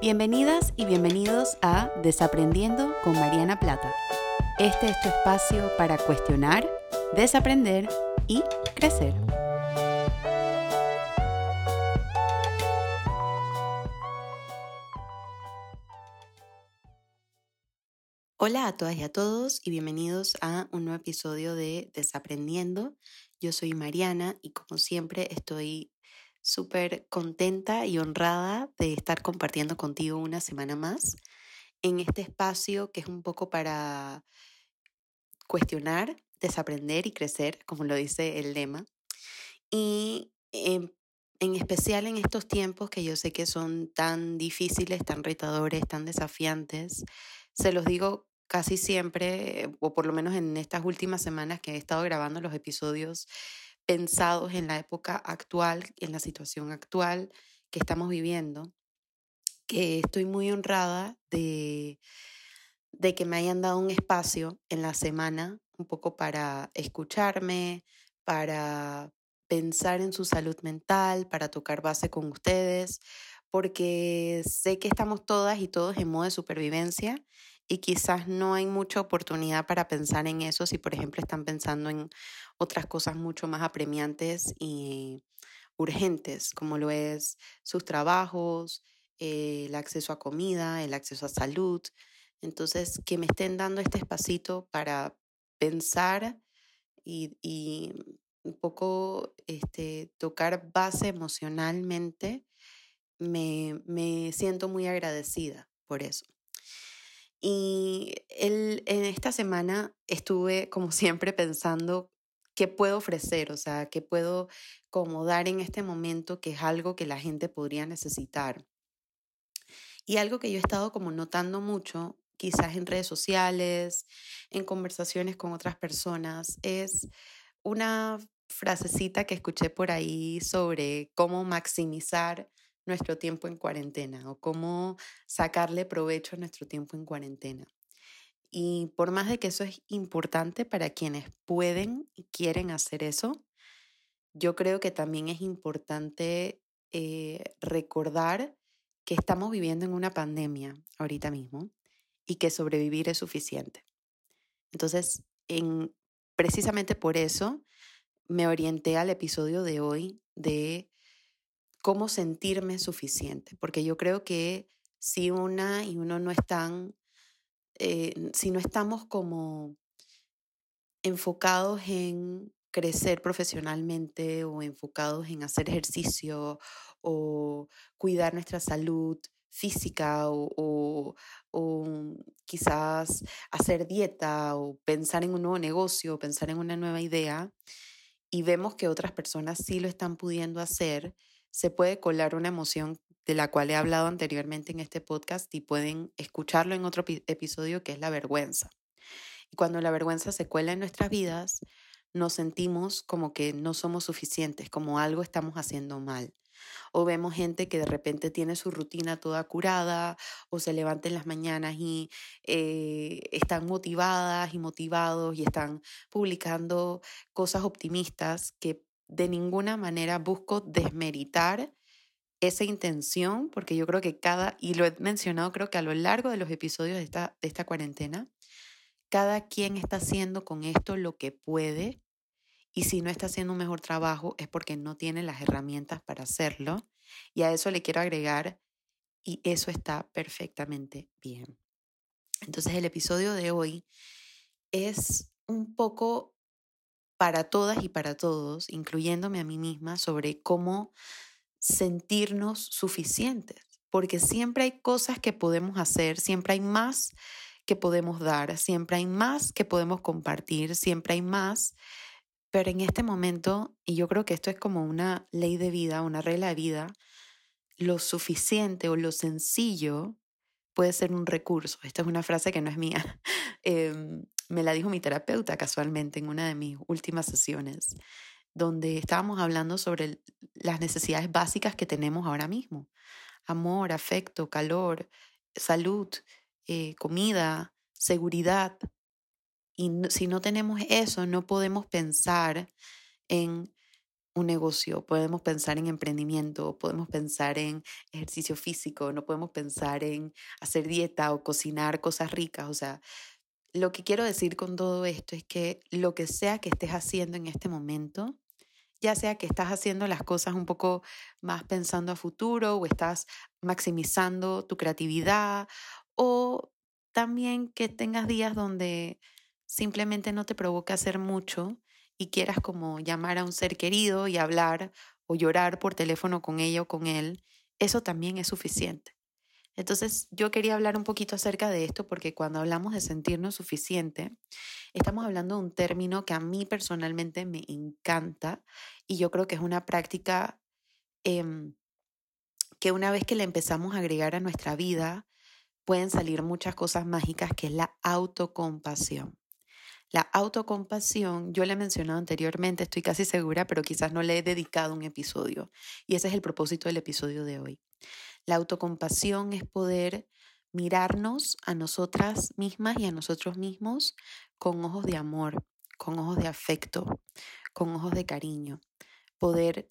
Bienvenidas y bienvenidos a Desaprendiendo con Mariana Plata. Este es tu espacio para cuestionar, desaprender y crecer. Hola a todas y a todos y bienvenidos a un nuevo episodio de Desaprendiendo. Yo soy Mariana y como siempre estoy súper contenta y honrada de estar compartiendo contigo una semana más en este espacio que es un poco para cuestionar, desaprender y crecer, como lo dice el lema. Y en, en especial en estos tiempos que yo sé que son tan difíciles, tan retadores, tan desafiantes, se los digo casi siempre, o por lo menos en estas últimas semanas que he estado grabando los episodios pensados en la época actual, en la situación actual que estamos viviendo, que estoy muy honrada de, de que me hayan dado un espacio en la semana un poco para escucharme, para pensar en su salud mental, para tocar base con ustedes, porque sé que estamos todas y todos en modo de supervivencia y quizás no hay mucha oportunidad para pensar en eso si, por ejemplo, están pensando en otras cosas mucho más apremiantes y urgentes, como lo es sus trabajos, eh, el acceso a comida, el acceso a salud. Entonces, que me estén dando este espacito para pensar y, un poco este, tocar base emocionalmente, me, me siento muy agradecida por eso. Y en esta semana estuve, como siempre, pensando qué puedo ofrecer, o sea, qué puedo como dar en este momento que es algo que la gente podría necesitar. Y algo que yo he estado como notando mucho, quizás en redes sociales, en conversaciones con otras personas, es una frasecita que escuché por ahí sobre cómo maximizar nuestro tiempo en cuarentena o cómo sacarle provecho a nuestro tiempo en cuarentena. Y por más de que eso es importante para quienes pueden y quieren hacer eso, yo creo que también es importante eh, recordar que estamos viviendo en una pandemia ahorita mismo y que sobrevivir es suficiente. Entonces, en, precisamente por eso me orienté al episodio de hoy de cómo sentirme suficiente, porque yo creo que si una y uno no están eh, si no estamos como enfocados en crecer profesionalmente o enfocados en hacer ejercicio o cuidar nuestra salud física o, quizás hacer dieta o pensar en un nuevo negocio o pensar en una nueva idea y vemos que otras personas sí lo están pudiendo hacer, se puede colar una emoción de la cual he hablado anteriormente en este podcast y pueden escucharlo en otro episodio que es la vergüenza. Y cuando la vergüenza se cuela en nuestras vidas, nos sentimos como que no somos suficientes, como algo estamos haciendo mal. O vemos gente que de repente tiene su rutina toda curada o se levanta en las mañanas y eh, están motivadas y motivados y están publicando cosas optimistas que de ninguna manera busco desmeritar esa intención, porque yo creo que cada, y lo he mencionado creo que a lo largo de los episodios de esta, de esta cuarentena, cada quien está haciendo con esto lo que puede y si no está haciendo un mejor trabajo es porque no tiene las herramientas para hacerlo. Y a eso le quiero agregar, y eso está perfectamente bien. Entonces el episodio de hoy es un poco para todas y para todos, incluyéndome a mí misma, sobre cómo sentirnos suficientes, porque siempre hay cosas que podemos hacer, siempre hay más que podemos dar, siempre hay más que podemos compartir, siempre hay más, pero en este momento, y yo creo que esto es como una ley de vida, una regla de vida, lo suficiente o lo sencillo puede ser un recurso. Esta es una frase que no es mía. Em, me la dijo mi terapeuta casualmente en una de mis últimas sesiones donde estábamos hablando sobre las necesidades básicas que tenemos ahora mismo. Amor, afecto, calor, salud, eh, comida, seguridad. Y si no tenemos eso, no podemos pensar en un negocio, podemos pensar en emprendimiento, podemos pensar en ejercicio físico, no podemos pensar en hacer dieta o cocinar cosas ricas. O sea, lo que quiero decir con todo esto es que lo que sea que estés haciendo en este momento, ya sea que estás haciendo las cosas un poco más pensando a futuro o estás maximizando tu creatividad o también que tengas días donde simplemente no te provoca hacer mucho y quieras como llamar a un ser querido y hablar o llorar por teléfono con ella o con él, eso también es suficiente. Entonces yo quería hablar un poquito acerca de esto porque cuando hablamos de sentirnos suficiente, estamos hablando de un término que a mí personalmente me encanta y yo creo que es una práctica em, que una vez que la empezamos a agregar a nuestra vida, pueden salir muchas cosas mágicas, que es la autocompasión. La autocompasión, yo le he mencionado anteriormente, estoy casi segura, pero quizás no le he dedicado un episodio. Y ese es el propósito del episodio de hoy. La autocompasión es poder mirarnos a nosotras mismas y a nosotros mismos con ojos de amor, con ojos de afecto, con ojos de cariño. Poder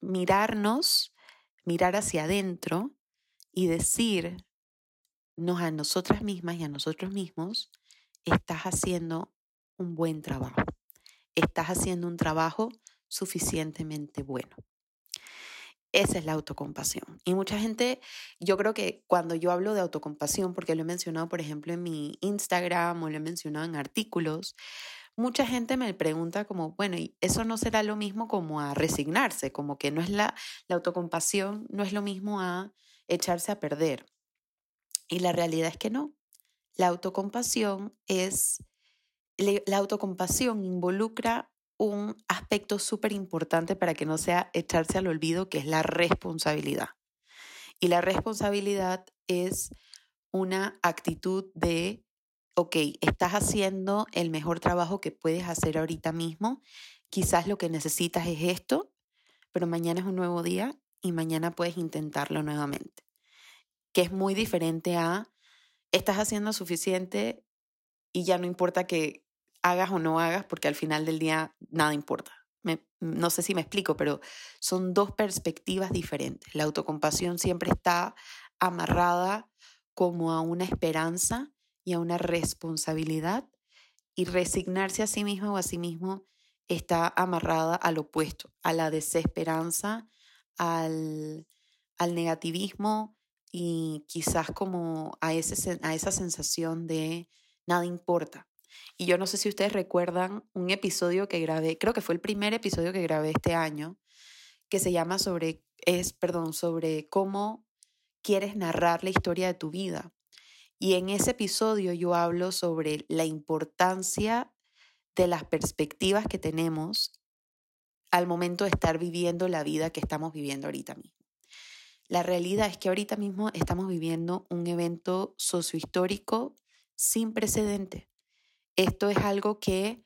mirarnos, mirar hacia adentro y decirnos a nosotras mismas y a nosotros mismos, estás haciendo un buen trabajo. Estás haciendo un trabajo suficientemente bueno. Esa es la autocompasión. Y mucha gente, yo creo que cuando yo hablo de autocompasión, porque lo he mencionado, por ejemplo, en mi Instagram o lo he mencionado en artículos, mucha gente me pregunta como, bueno, ¿y eso no será lo mismo como a resignarse? Como que no es la, la autocompasión, no es lo mismo a echarse a perder. Y la realidad es que no. La autocompasión es la autocompasión involucra un aspecto súper importante para que no sea echarse al olvido, que es la responsabilidad. Y la responsabilidad es una actitud de, ok, estás haciendo el mejor trabajo que puedes hacer ahorita mismo, quizás lo que necesitas es esto, pero mañana es un nuevo día y mañana puedes intentarlo nuevamente. Que es muy diferente a, estás haciendo suficiente y ya no importa que hagas o no hagas, porque al final del día nada importa. no sé si me explico, pero son dos perspectivas diferentes. La autocompasión siempre está amarrada como a una esperanza y a una responsabilidad y resignarse a sí mismo o a sí mismo está amarrada al opuesto, a la desesperanza, al, al negativismo y quizás como a, ese, a esa sensación de nada importa. Y yo no sé si ustedes recuerdan un episodio que grabé, creo que fue el primer episodio que grabé este año, que se llama sobre, es, perdón, sobre cómo quieres narrar la historia de tu vida. Y en ese episodio yo hablo sobre la importancia de las perspectivas que tenemos al momento de estar viviendo la vida que estamos viviendo ahorita mismo. La realidad es que ahorita mismo estamos viviendo un evento sociohistórico sin precedente. Esto es algo que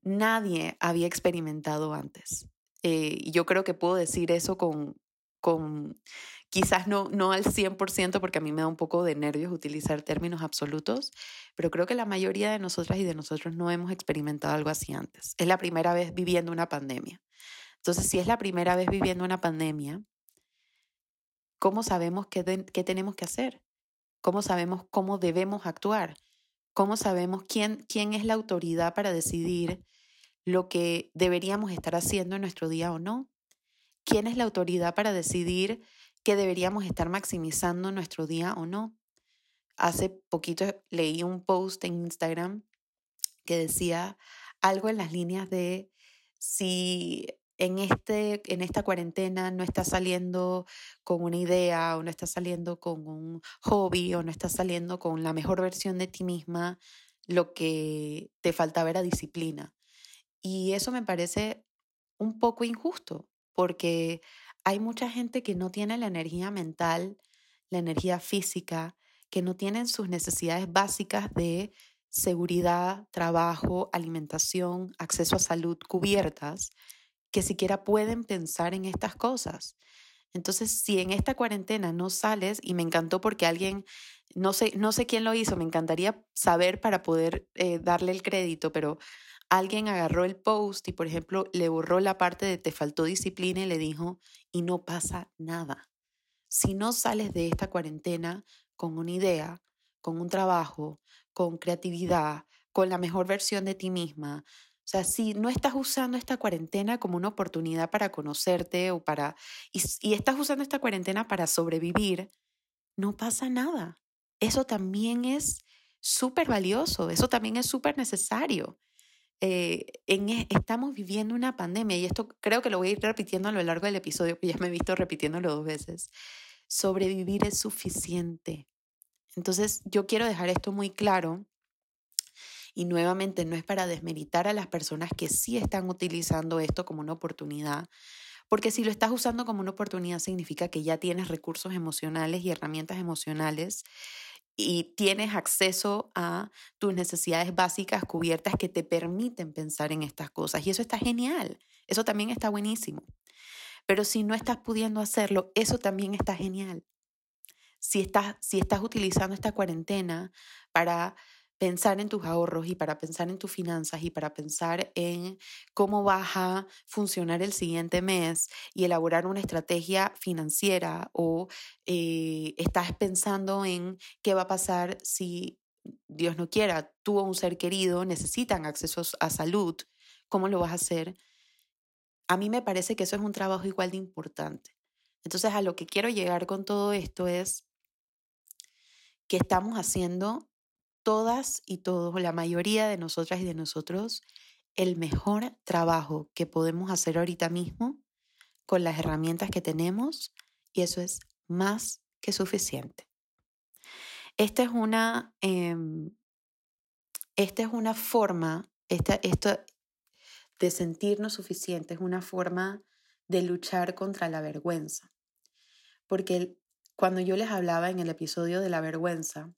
nadie había experimentado antes. Eh, yo creo que puedo decir eso con, con quizás no, no al 100% porque a mí me da un poco de nervios utilizar términos absolutos, pero creo que la mayoría de nosotras y de nosotros no hemos experimentado algo así antes. Es la primera vez viviendo una pandemia. Entonces, si es la primera vez viviendo una pandemia, ¿cómo sabemos qué, qué tenemos que hacer? ¿Cómo sabemos cómo debemos actuar? ¿Cómo sabemos quién, quién es la autoridad para decidir lo que deberíamos estar haciendo en nuestro día o no? ¿Quién es la autoridad para decidir que deberíamos estar maximizando nuestro día o no? Hace poquito leí un post en Instagram que decía algo en las líneas de si en, este, en esta cuarentena no estás saliendo con una idea o no estás saliendo con un hobby o no estás saliendo con la mejor versión de ti misma, lo que te falta ver a disciplina. Y eso me parece un poco injusto porque hay mucha gente que no tiene la energía mental, la energía física, que no tienen sus necesidades básicas de seguridad, trabajo, alimentación, acceso a salud cubiertas que siquiera pueden pensar en estas cosas. Entonces, si en esta cuarentena no sales, y me encantó porque alguien, no sé, no sé quién lo hizo, me encantaría saber para poder eh, darle el crédito, pero alguien agarró el post y, por ejemplo, le borró la parte de te faltó disciplina y le dijo, y no pasa nada. Si no sales de esta cuarentena con una idea, con un trabajo, con creatividad, con la mejor versión de ti misma, sea, si no estás usando esta cuarentena como una oportunidad para conocerte o para, y, estás usando esta cuarentena para sobrevivir, no pasa nada. Eso también es súper valioso, eso también es súper necesario. Eh, e, estamos viviendo una pandemia y esto creo que lo voy a ir repitiendo a lo largo del episodio, que ya me he visto repitiéndolo dos veces. Sobrevivir es suficiente. Entonces, yo quiero dejar esto muy claro y nuevamente no es para desmeritar a las personas que sí están utilizando esto como una oportunidad, porque si lo estás usando como una oportunidad significa que ya tienes recursos emocionales y herramientas emocionales y tienes acceso a tus necesidades básicas cubiertas que te permiten pensar en estas cosas. Y eso está genial, eso también está buenísimo. Pero si no estás pudiendo hacerlo, eso también está genial. Si estás, si estás utilizando esta cuarentena para pensar en tus ahorros y para pensar en tus finanzas y para pensar en cómo vas a funcionar el siguiente mes y elaborar una estrategia financiera o eh, estás pensando en qué va a pasar si, Dios no quiera, tú o un ser querido necesitan acceso a salud, ¿cómo lo vas a hacer? A mí me parece que eso es un trabajo igual de importante. Entonces, a lo que quiero llegar con todo esto es que estamos haciendo todas y todos, la mayoría de nosotras y de nosotros, el mejor trabajo que podemos hacer ahorita mismo con las herramientas que tenemos y eso es más que suficiente. Esta es una, em, esta es una forma, esta, esto de sentirnos suficientes, es una forma de luchar contra la vergüenza. Porque cuando yo les hablaba en el episodio de la vergüenza,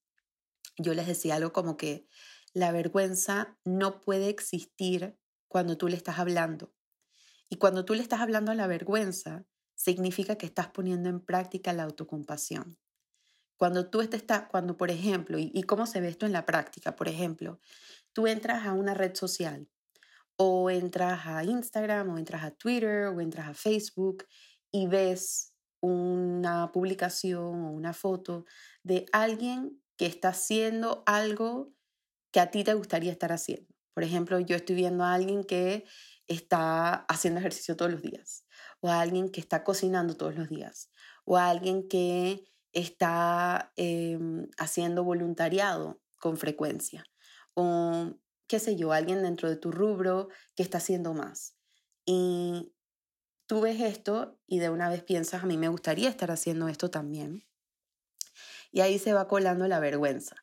yo les decía algo como que la vergüenza no puede existir cuando tú le estás hablando. Y cuando tú le estás hablando a la vergüenza, significa que estás poniendo en práctica la autocompasión. Cuando tú estás, cuando por ejemplo, y, y cómo se ve esto en la práctica, por ejemplo, tú entras a una red social o entras a Instagram o entras a Twitter o entras a Facebook y ves una publicación o una foto de alguien que está haciendo algo que a ti te gustaría estar haciendo. Por ejemplo, yo estoy viendo a alguien que está haciendo ejercicio todos los días, o a alguien que está cocinando todos los días, o a alguien que está em, haciendo voluntariado con frecuencia, o qué sé yo, alguien dentro de tu rubro que está haciendo más. Y tú ves esto y de una vez piensas, a mí me gustaría estar haciendo esto también. Y ahí se va colando la vergüenza.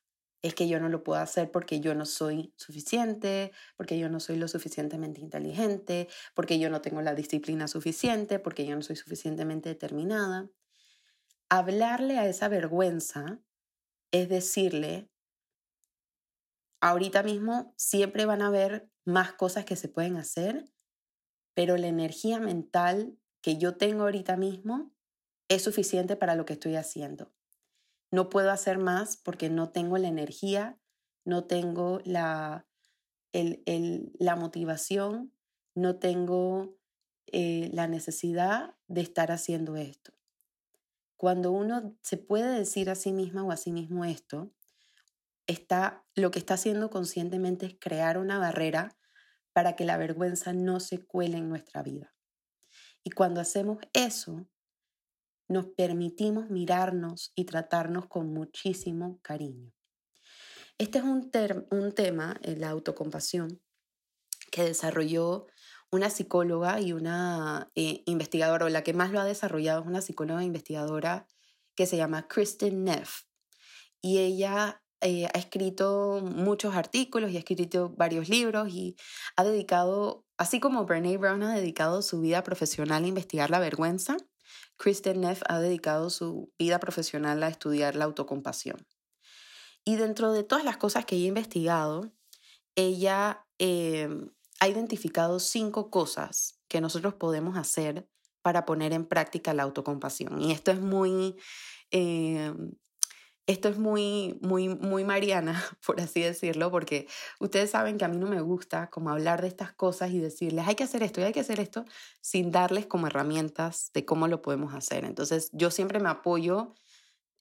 Es que yo no lo puedo hacer porque yo no soy suficiente, porque yo no soy lo suficientemente inteligente, porque yo no tengo la disciplina suficiente, porque yo no soy suficientemente determinada. Hablarle a esa vergüenza es decirle, ahorita mismo siempre van a haber más cosas que se pueden hacer, pero la energía mental que yo tengo ahorita mismo es suficiente para lo que estoy haciendo no puedo hacer más porque no tengo la energía, no tengo la, la motivación, no tengo eh, la necesidad de estar haciendo esto. Cuando uno se puede decir a sí misma o a sí mismo esto, está, lo que está haciendo conscientemente es crear una barrera para que la vergüenza no se cuele en nuestra vida. Y cuando hacemos eso, nos permitimos mirarnos y tratarnos con muchísimo cariño. Este es un, un tema, eh, la autocompasión, que desarrolló una psicóloga y una eh, investigadora, o la que más lo ha desarrollado es una psicóloga investigadora que se llama Kristen Neff. Y ella eh, ha escrito muchos artículos y ha escrito varios libros y ha dedicado, así como Brene Brown ha dedicado su vida profesional a investigar la vergüenza, Kristen Neff ha dedicado su vida profesional a estudiar la autocompasión. Y dentro de todas las cosas que ella ha investigado, ella em, ha identificado cinco cosas que nosotros podemos hacer para poner en práctica la autocompasión. Y esto es muy, em, esto es muy, muy, muy mariana, por así decirlo, porque ustedes saben que a mí no me gusta como hablar de estas cosas y decirles, hay que hacer esto y hay que hacer esto, sin darles como herramientas de cómo lo podemos hacer. Entonces, yo siempre me apoyo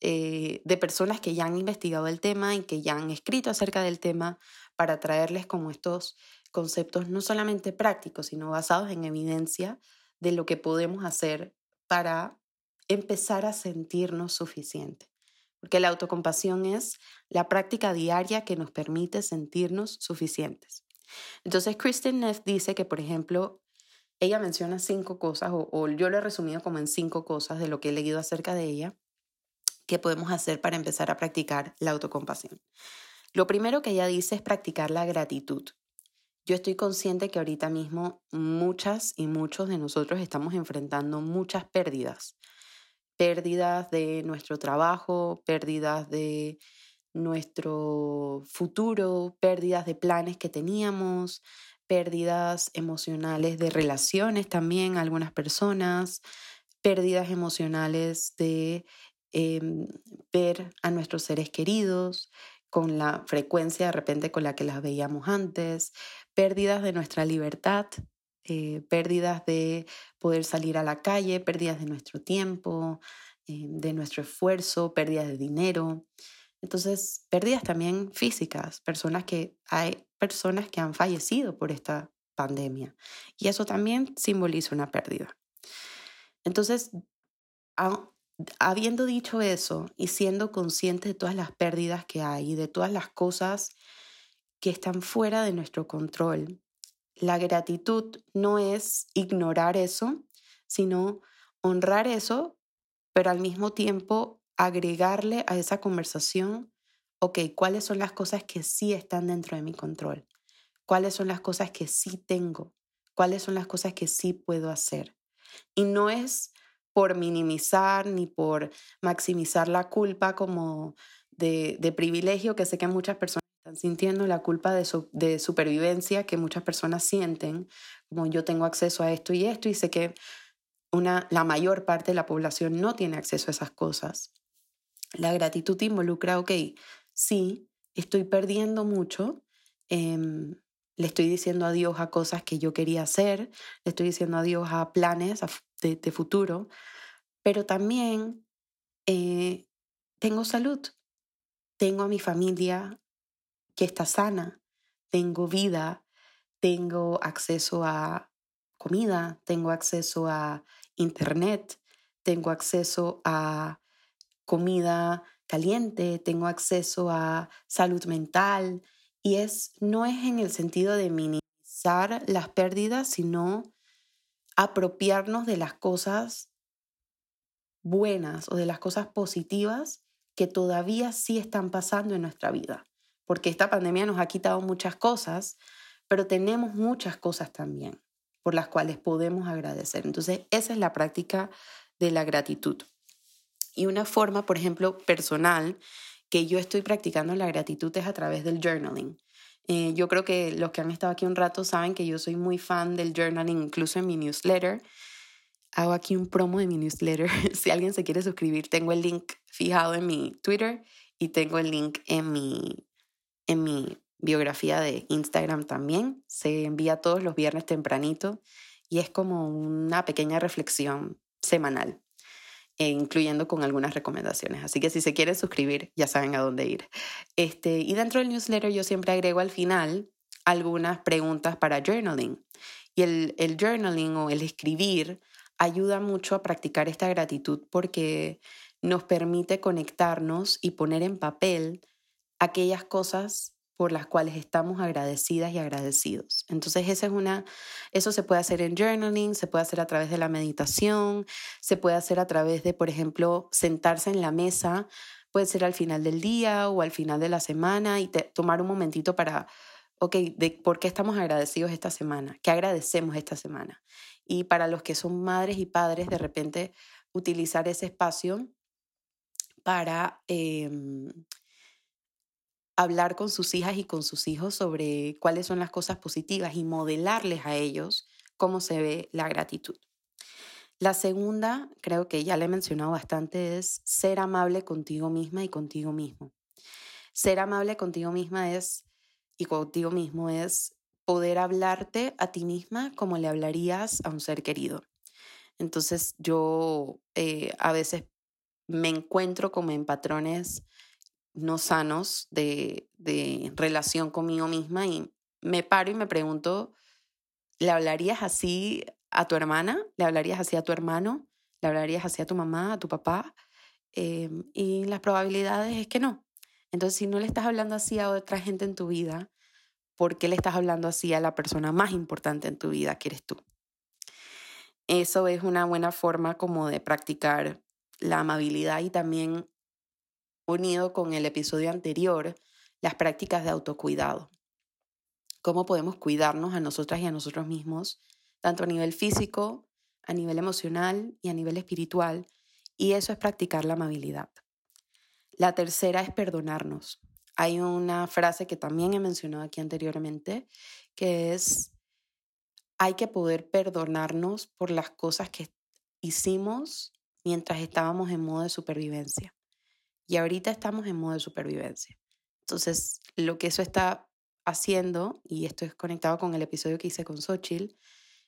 eh, de personas que ya han investigado el tema y que ya han escrito acerca del tema para traerles como estos conceptos no solamente prácticos, sino basados en evidencia de lo que podemos hacer para empezar a sentirnos suficientes. Porque la autocompasión es la práctica diaria que nos permite sentirnos suficientes. Entonces, Kristen Neff dice que, por ejemplo, ella menciona cinco cosas, o, o, yo lo he resumido como en cinco cosas de lo que he leído acerca de ella, que podemos hacer para empezar a practicar la autocompasión. Lo primero que ella dice es practicar la gratitud. Yo estoy consciente que ahorita mismo muchas y muchos de nosotros estamos enfrentando muchas pérdidas. Pérdidas de nuestro trabajo, pérdidas de nuestro futuro, pérdidas de planes que teníamos, pérdidas emocionales de relaciones también, algunas personas, pérdidas emocionales de Em, ver a nuestros seres queridos con la frecuencia de repente con la que las veíamos antes, pérdidas de nuestra libertad, eh, pérdidas de poder salir a la calle, pérdidas de nuestro tiempo, eh, de nuestro esfuerzo, pérdidas de dinero. Entonces, pérdidas también físicas, personas que hay personas que han fallecido por esta pandemia y eso también simboliza una pérdida. Entonces, habiendo dicho eso y siendo consciente de todas las pérdidas que hay, de todas las cosas que están fuera de nuestro control, la gratitud no es ignorar eso, sino honrar eso, pero al mismo tiempo agregarle a esa conversación, ok, ¿cuáles son las cosas que sí están dentro de mi control? ¿Cuáles son las cosas que sí tengo? ¿Cuáles son las cosas que sí puedo hacer? Y no es por minimizar ni por maximizar la culpa como de, privilegio que sé que muchas personas sintiendo, la culpa de, de supervivencia que muchas personas sienten, como yo tengo acceso a esto y esto y sé que una, la mayor parte de la población no tiene acceso a esas cosas. La gratitud involucra, ok, sí, estoy perdiendo mucho, em, le estoy diciendo adiós a cosas que yo quería hacer, le estoy diciendo adiós a planes de, futuro, pero también eh, tengo salud, tengo a mi familia que está sana, tengo vida, tengo acceso a comida, tengo acceso a internet, tengo acceso a comida caliente, tengo acceso a salud mental, y es, no es en el sentido de minimizar las pérdidas, sino apropiarnos de las cosas buenas o de las cosas positivas que todavía sí están pasando en nuestra vida. Porque esta pandemia nos ha quitado muchas cosas, pero tenemos muchas cosas también por las cuales podemos agradecer. Entonces, esa es la práctica de la gratitud. Y una forma, por ejemplo, personal que yo estoy practicando la gratitud es a través del journaling. Eh, yo creo que los que han estado aquí un rato saben que yo soy muy fan del journaling, incluso en mi newsletter. Hago aquí un promo de mi newsletter. si alguien se quiere suscribir, tengo el link fijado en mi Twitter y tengo el link en mi, en mi biografía de Instagram también. Se envía todos los viernes tempranito y es como una pequeña reflexión semanal. E incluyendo con algunas recomendaciones. Así que si se quieren suscribir, ya saben a dónde ir. Este, y dentro del newsletter yo siempre agrego al final algunas preguntas para journaling. Y el, el journaling o el escribir ayuda mucho a practicar esta gratitud porque nos permite conectarnos y poner en papel aquellas cosas por las cuales estamos agradecidas y agradecidos. Entonces, esa es una, eso se puede hacer en journaling, se puede hacer a través de la meditación, se puede hacer a través de, por ejemplo, sentarse en la mesa, puede ser al final del día o al final de la semana y tomar un momentito para, ok, de por qué estamos agradecidos esta semana, qué agradecemos esta semana. Y para los que son madres y padres, de repente utilizar ese espacio para... Em, hablar con sus hijas y con sus hijos sobre cuáles son las cosas positivas y modelarles a ellos cómo se ve la gratitud. La segunda, creo que ya le he mencionado bastante, es ser amable contigo misma y contigo mismo. Ser amable contigo misma es y contigo mismo es poder hablarte a ti misma como le hablarías a un ser querido. Entonces yo eh, a veces me encuentro como en patrones no sanos de, de relación conmigo misma y me paro y me pregunto, ¿le hablarías así a tu hermana? ¿Le hablarías así a tu hermano? ¿Le hablarías así a tu mamá, a tu papá? Em, y las probabilidades es que no. Entonces, si no le estás hablando así a otra gente en tu vida, ¿por qué le estás hablando así a la persona más importante en tu vida, que eres tú? Eso es una buena forma como de practicar la amabilidad y también unido con el episodio anterior, las prácticas de autocuidado. Cómo podemos cuidarnos a nosotras y a nosotros mismos, tanto a nivel físico, a nivel emocional y a nivel espiritual, y eso es practicar la amabilidad. La tercera es perdonarnos. Hay una frase que también he mencionado aquí anteriormente, que es, hay que poder perdonarnos por las cosas que hicimos mientras estábamos en modo de supervivencia. Y ahorita estamos en modo de supervivencia. Entonces, lo que eso está haciendo, y esto es conectado con el episodio que hice con Xochitl,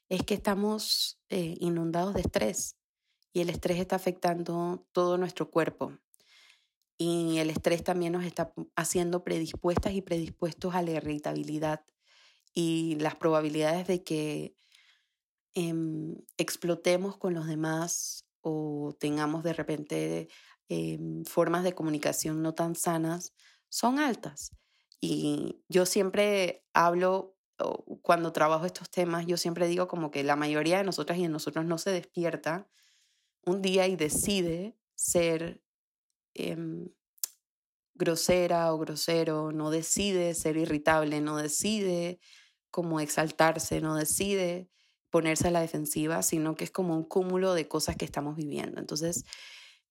es que estamos eh, inundados de estrés y el estrés está afectando todo nuestro cuerpo, y el estrés también nos está haciendo predispuestas y predispuestos a la irritabilidad y las probabilidades de que em, explotemos con los demás o tengamos de repente em, formas de comunicación no tan sanas son altas. Y yo siempre hablo, cuando trabajo estos temas, yo siempre digo como que la mayoría de nosotras y de nosotros no se despierta un día y decide ser Em, grosera o grosero, no decide ser irritable, no decide como exaltarse, no decide ponerse a la defensiva, sino que es como un cúmulo de cosas que estamos viviendo. Entonces,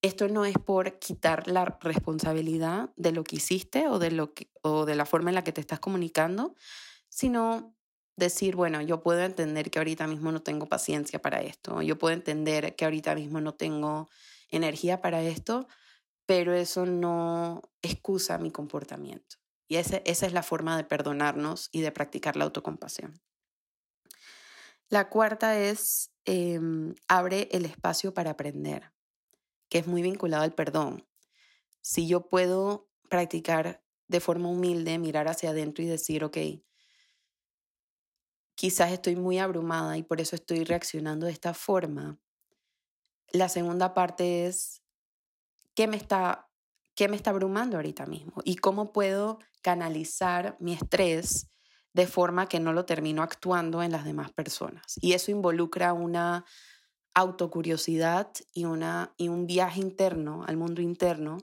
esto no es por quitar la responsabilidad de lo que hiciste o de, lo o de la forma en la que te estás comunicando, sino decir, bueno, yo puedo entender que ahorita mismo no tengo paciencia para esto, yo puedo entender que ahorita mismo no tengo energía para esto, pero eso no excusa mi comportamiento. Y esa es la forma de perdonarnos y de practicar la autocompasión. La cuarta es em, abre el espacio para aprender, que es muy vinculado al perdón. Si yo puedo practicar de forma humilde, mirar hacia adentro y decir, ok, quizás estoy muy abrumada y por eso estoy reaccionando de esta forma. La segunda parte es qué me está, qué me está abrumando ahorita mismo y cómo puedo canalizar mi estrés de forma que no lo termino actuando en las demás personas. Y eso involucra una autocuriosidad y, una, y un viaje interno al mundo interno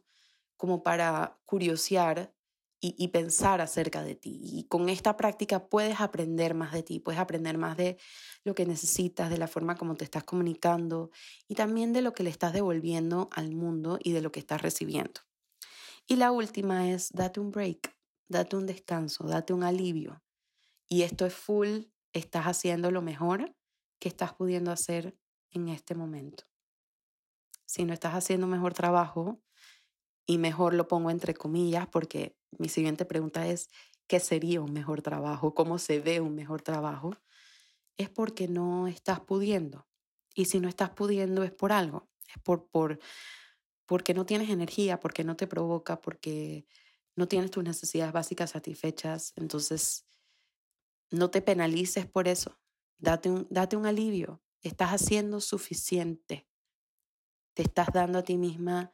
como para curiosear y, pensar acerca de ti. Y con esta práctica puedes aprender más de ti, puedes aprender más de lo que necesitas, de la forma como te estás comunicando y también de lo que le estás devolviendo al mundo y de lo que estás recibiendo. Y la última es date un break, date un descanso, date un alivio. Y esto es full, estás haciendo lo mejor que estás pudiendo hacer en este momento. Si no estás haciendo mejor trabajo, y mejor lo pongo entre comillas porque mi siguiente pregunta es, ¿qué sería un mejor trabajo? ¿Cómo se ve un mejor trabajo? Es porque no estás pudiendo. Y si no estás pudiendo es por algo. Es por, por, porque no tienes energía, porque no te provoca, porque no tienes tus necesidades básicas satisfechas. Entonces, no te penalices por eso. Date un, date un alivio. Estás haciendo suficiente. Te estás dando a ti misma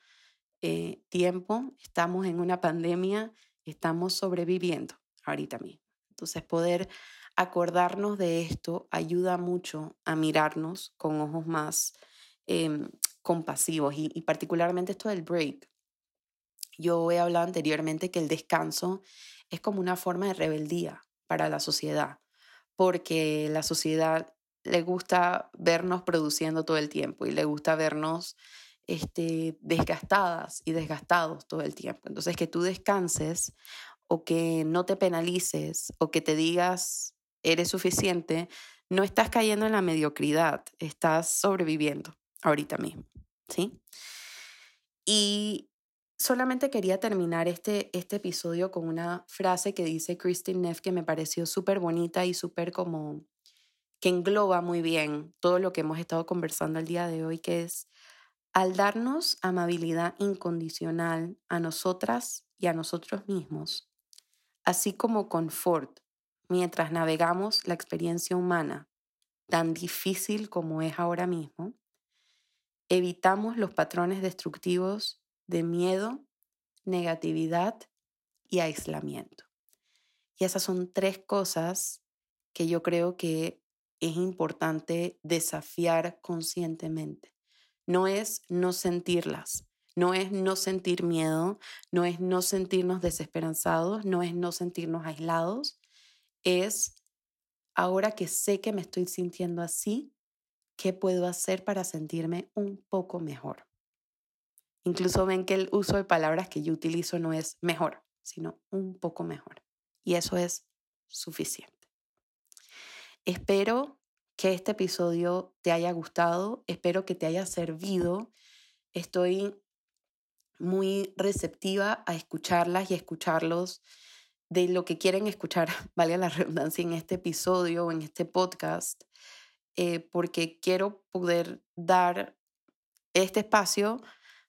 eh, tiempo. Estamos en una pandemia estamos sobreviviendo ahorita mismo. Entonces, poder acordarnos de esto ayuda mucho a mirarnos con ojos más em, compasivos y, y particularmente esto del break. Yo he hablado anteriormente que el descanso es como una forma de rebeldía para la sociedad, porque la sociedad le gusta vernos produciendo todo el tiempo y le gusta vernos este, desgastadas y desgastados todo el tiempo. Entonces, que tú descanses o que no te penalices o que te digas eres suficiente, no estás cayendo en la mediocridad, estás sobreviviendo ahorita mismo, ¿sí? Y solamente quería terminar este, este episodio con una frase que dice Christine Neff que me pareció súper bonita y súper como que engloba muy bien todo lo que hemos estado conversando el día de hoy, que es al darnos amabilidad incondicional a nosotras y a nosotros mismos, así como confort mientras navegamos la experiencia humana, tan difícil como es ahora mismo, evitamos los patrones destructivos de miedo, negatividad y aislamiento. Y esas son tres cosas que yo creo que es importante desafiar conscientemente. No es no sentirlas, no es no sentir miedo, no es no sentirnos desesperanzados, no es no sentirnos aislados, es ahora que sé que me estoy sintiendo así, ¿qué puedo hacer para sentirme un poco mejor? Incluso ven que el uso de palabras que yo utilizo no es mejor, sino un poco mejor. Y eso es suficiente. Espero que este episodio te haya gustado, espero que te haya servido. Estoy muy receptiva a escucharlas y escucharlos de lo que quieren escuchar, valga la redundancia, en este episodio o en este podcast, eh, porque quiero poder dar este espacio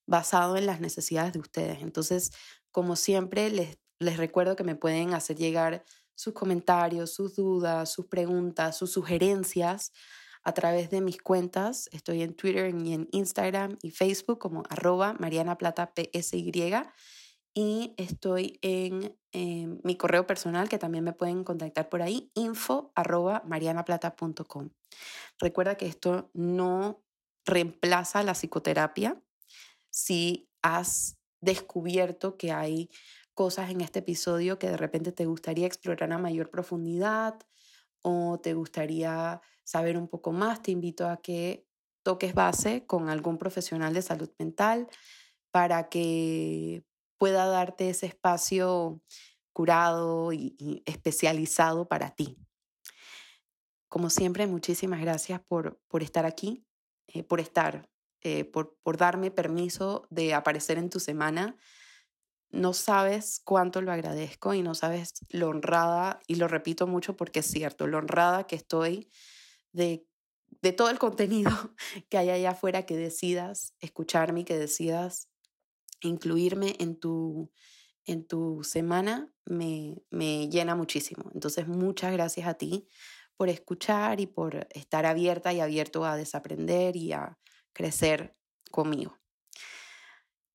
basado en las necesidades de ustedes. Entonces, como siempre, les, les recuerdo que me pueden hacer llegar sus comentarios, sus dudas, sus preguntas, sus sugerencias a través de mis cuentas. Estoy en Twitter y en Instagram y Facebook como arroba Mariana PSY y estoy en, mi correo personal que también me pueden contactar por ahí, info arroba marianaplata.com. Recuerda que esto no reemplaza la psicoterapia. Si has descubierto que hay cosas en este episodio que de repente te gustaría explorar a mayor profundidad o te gustaría saber un poco más, te invito a que toques base con algún profesional de salud mental para que pueda darte ese espacio curado y, especializado para ti. Como siempre, muchísimas gracias por, por estar aquí, eh, por estar, eh, por, por darme permiso de aparecer en tu semana. No sabes cuánto lo agradezco y no sabes lo honrada, y lo repito mucho porque es cierto, lo honrada que estoy de, de todo el contenido que hay allá afuera, que decidas escucharme y que decidas incluirme en tu, en tu semana me, me llena muchísimo. Entonces, muchas gracias a ti por escuchar y por estar abierta y abierto a desaprender y a crecer conmigo.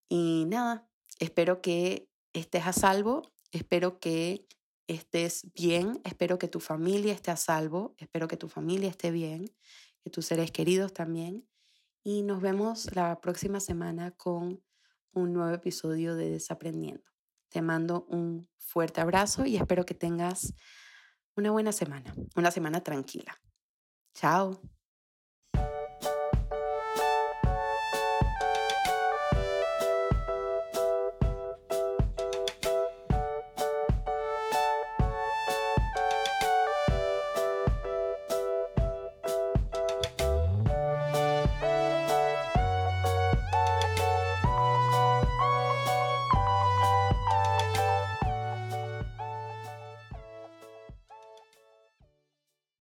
Y nada, espero que estés a salvo, espero que estés bien, espero que tu familia esté a salvo, espero que tu familia esté bien, que tus seres queridos también. Y nos vemos la próxima semana con un nuevo episodio de Desaprendiendo. Te mando un fuerte abrazo y espero que tengas una buena semana, una semana tranquila. Chao.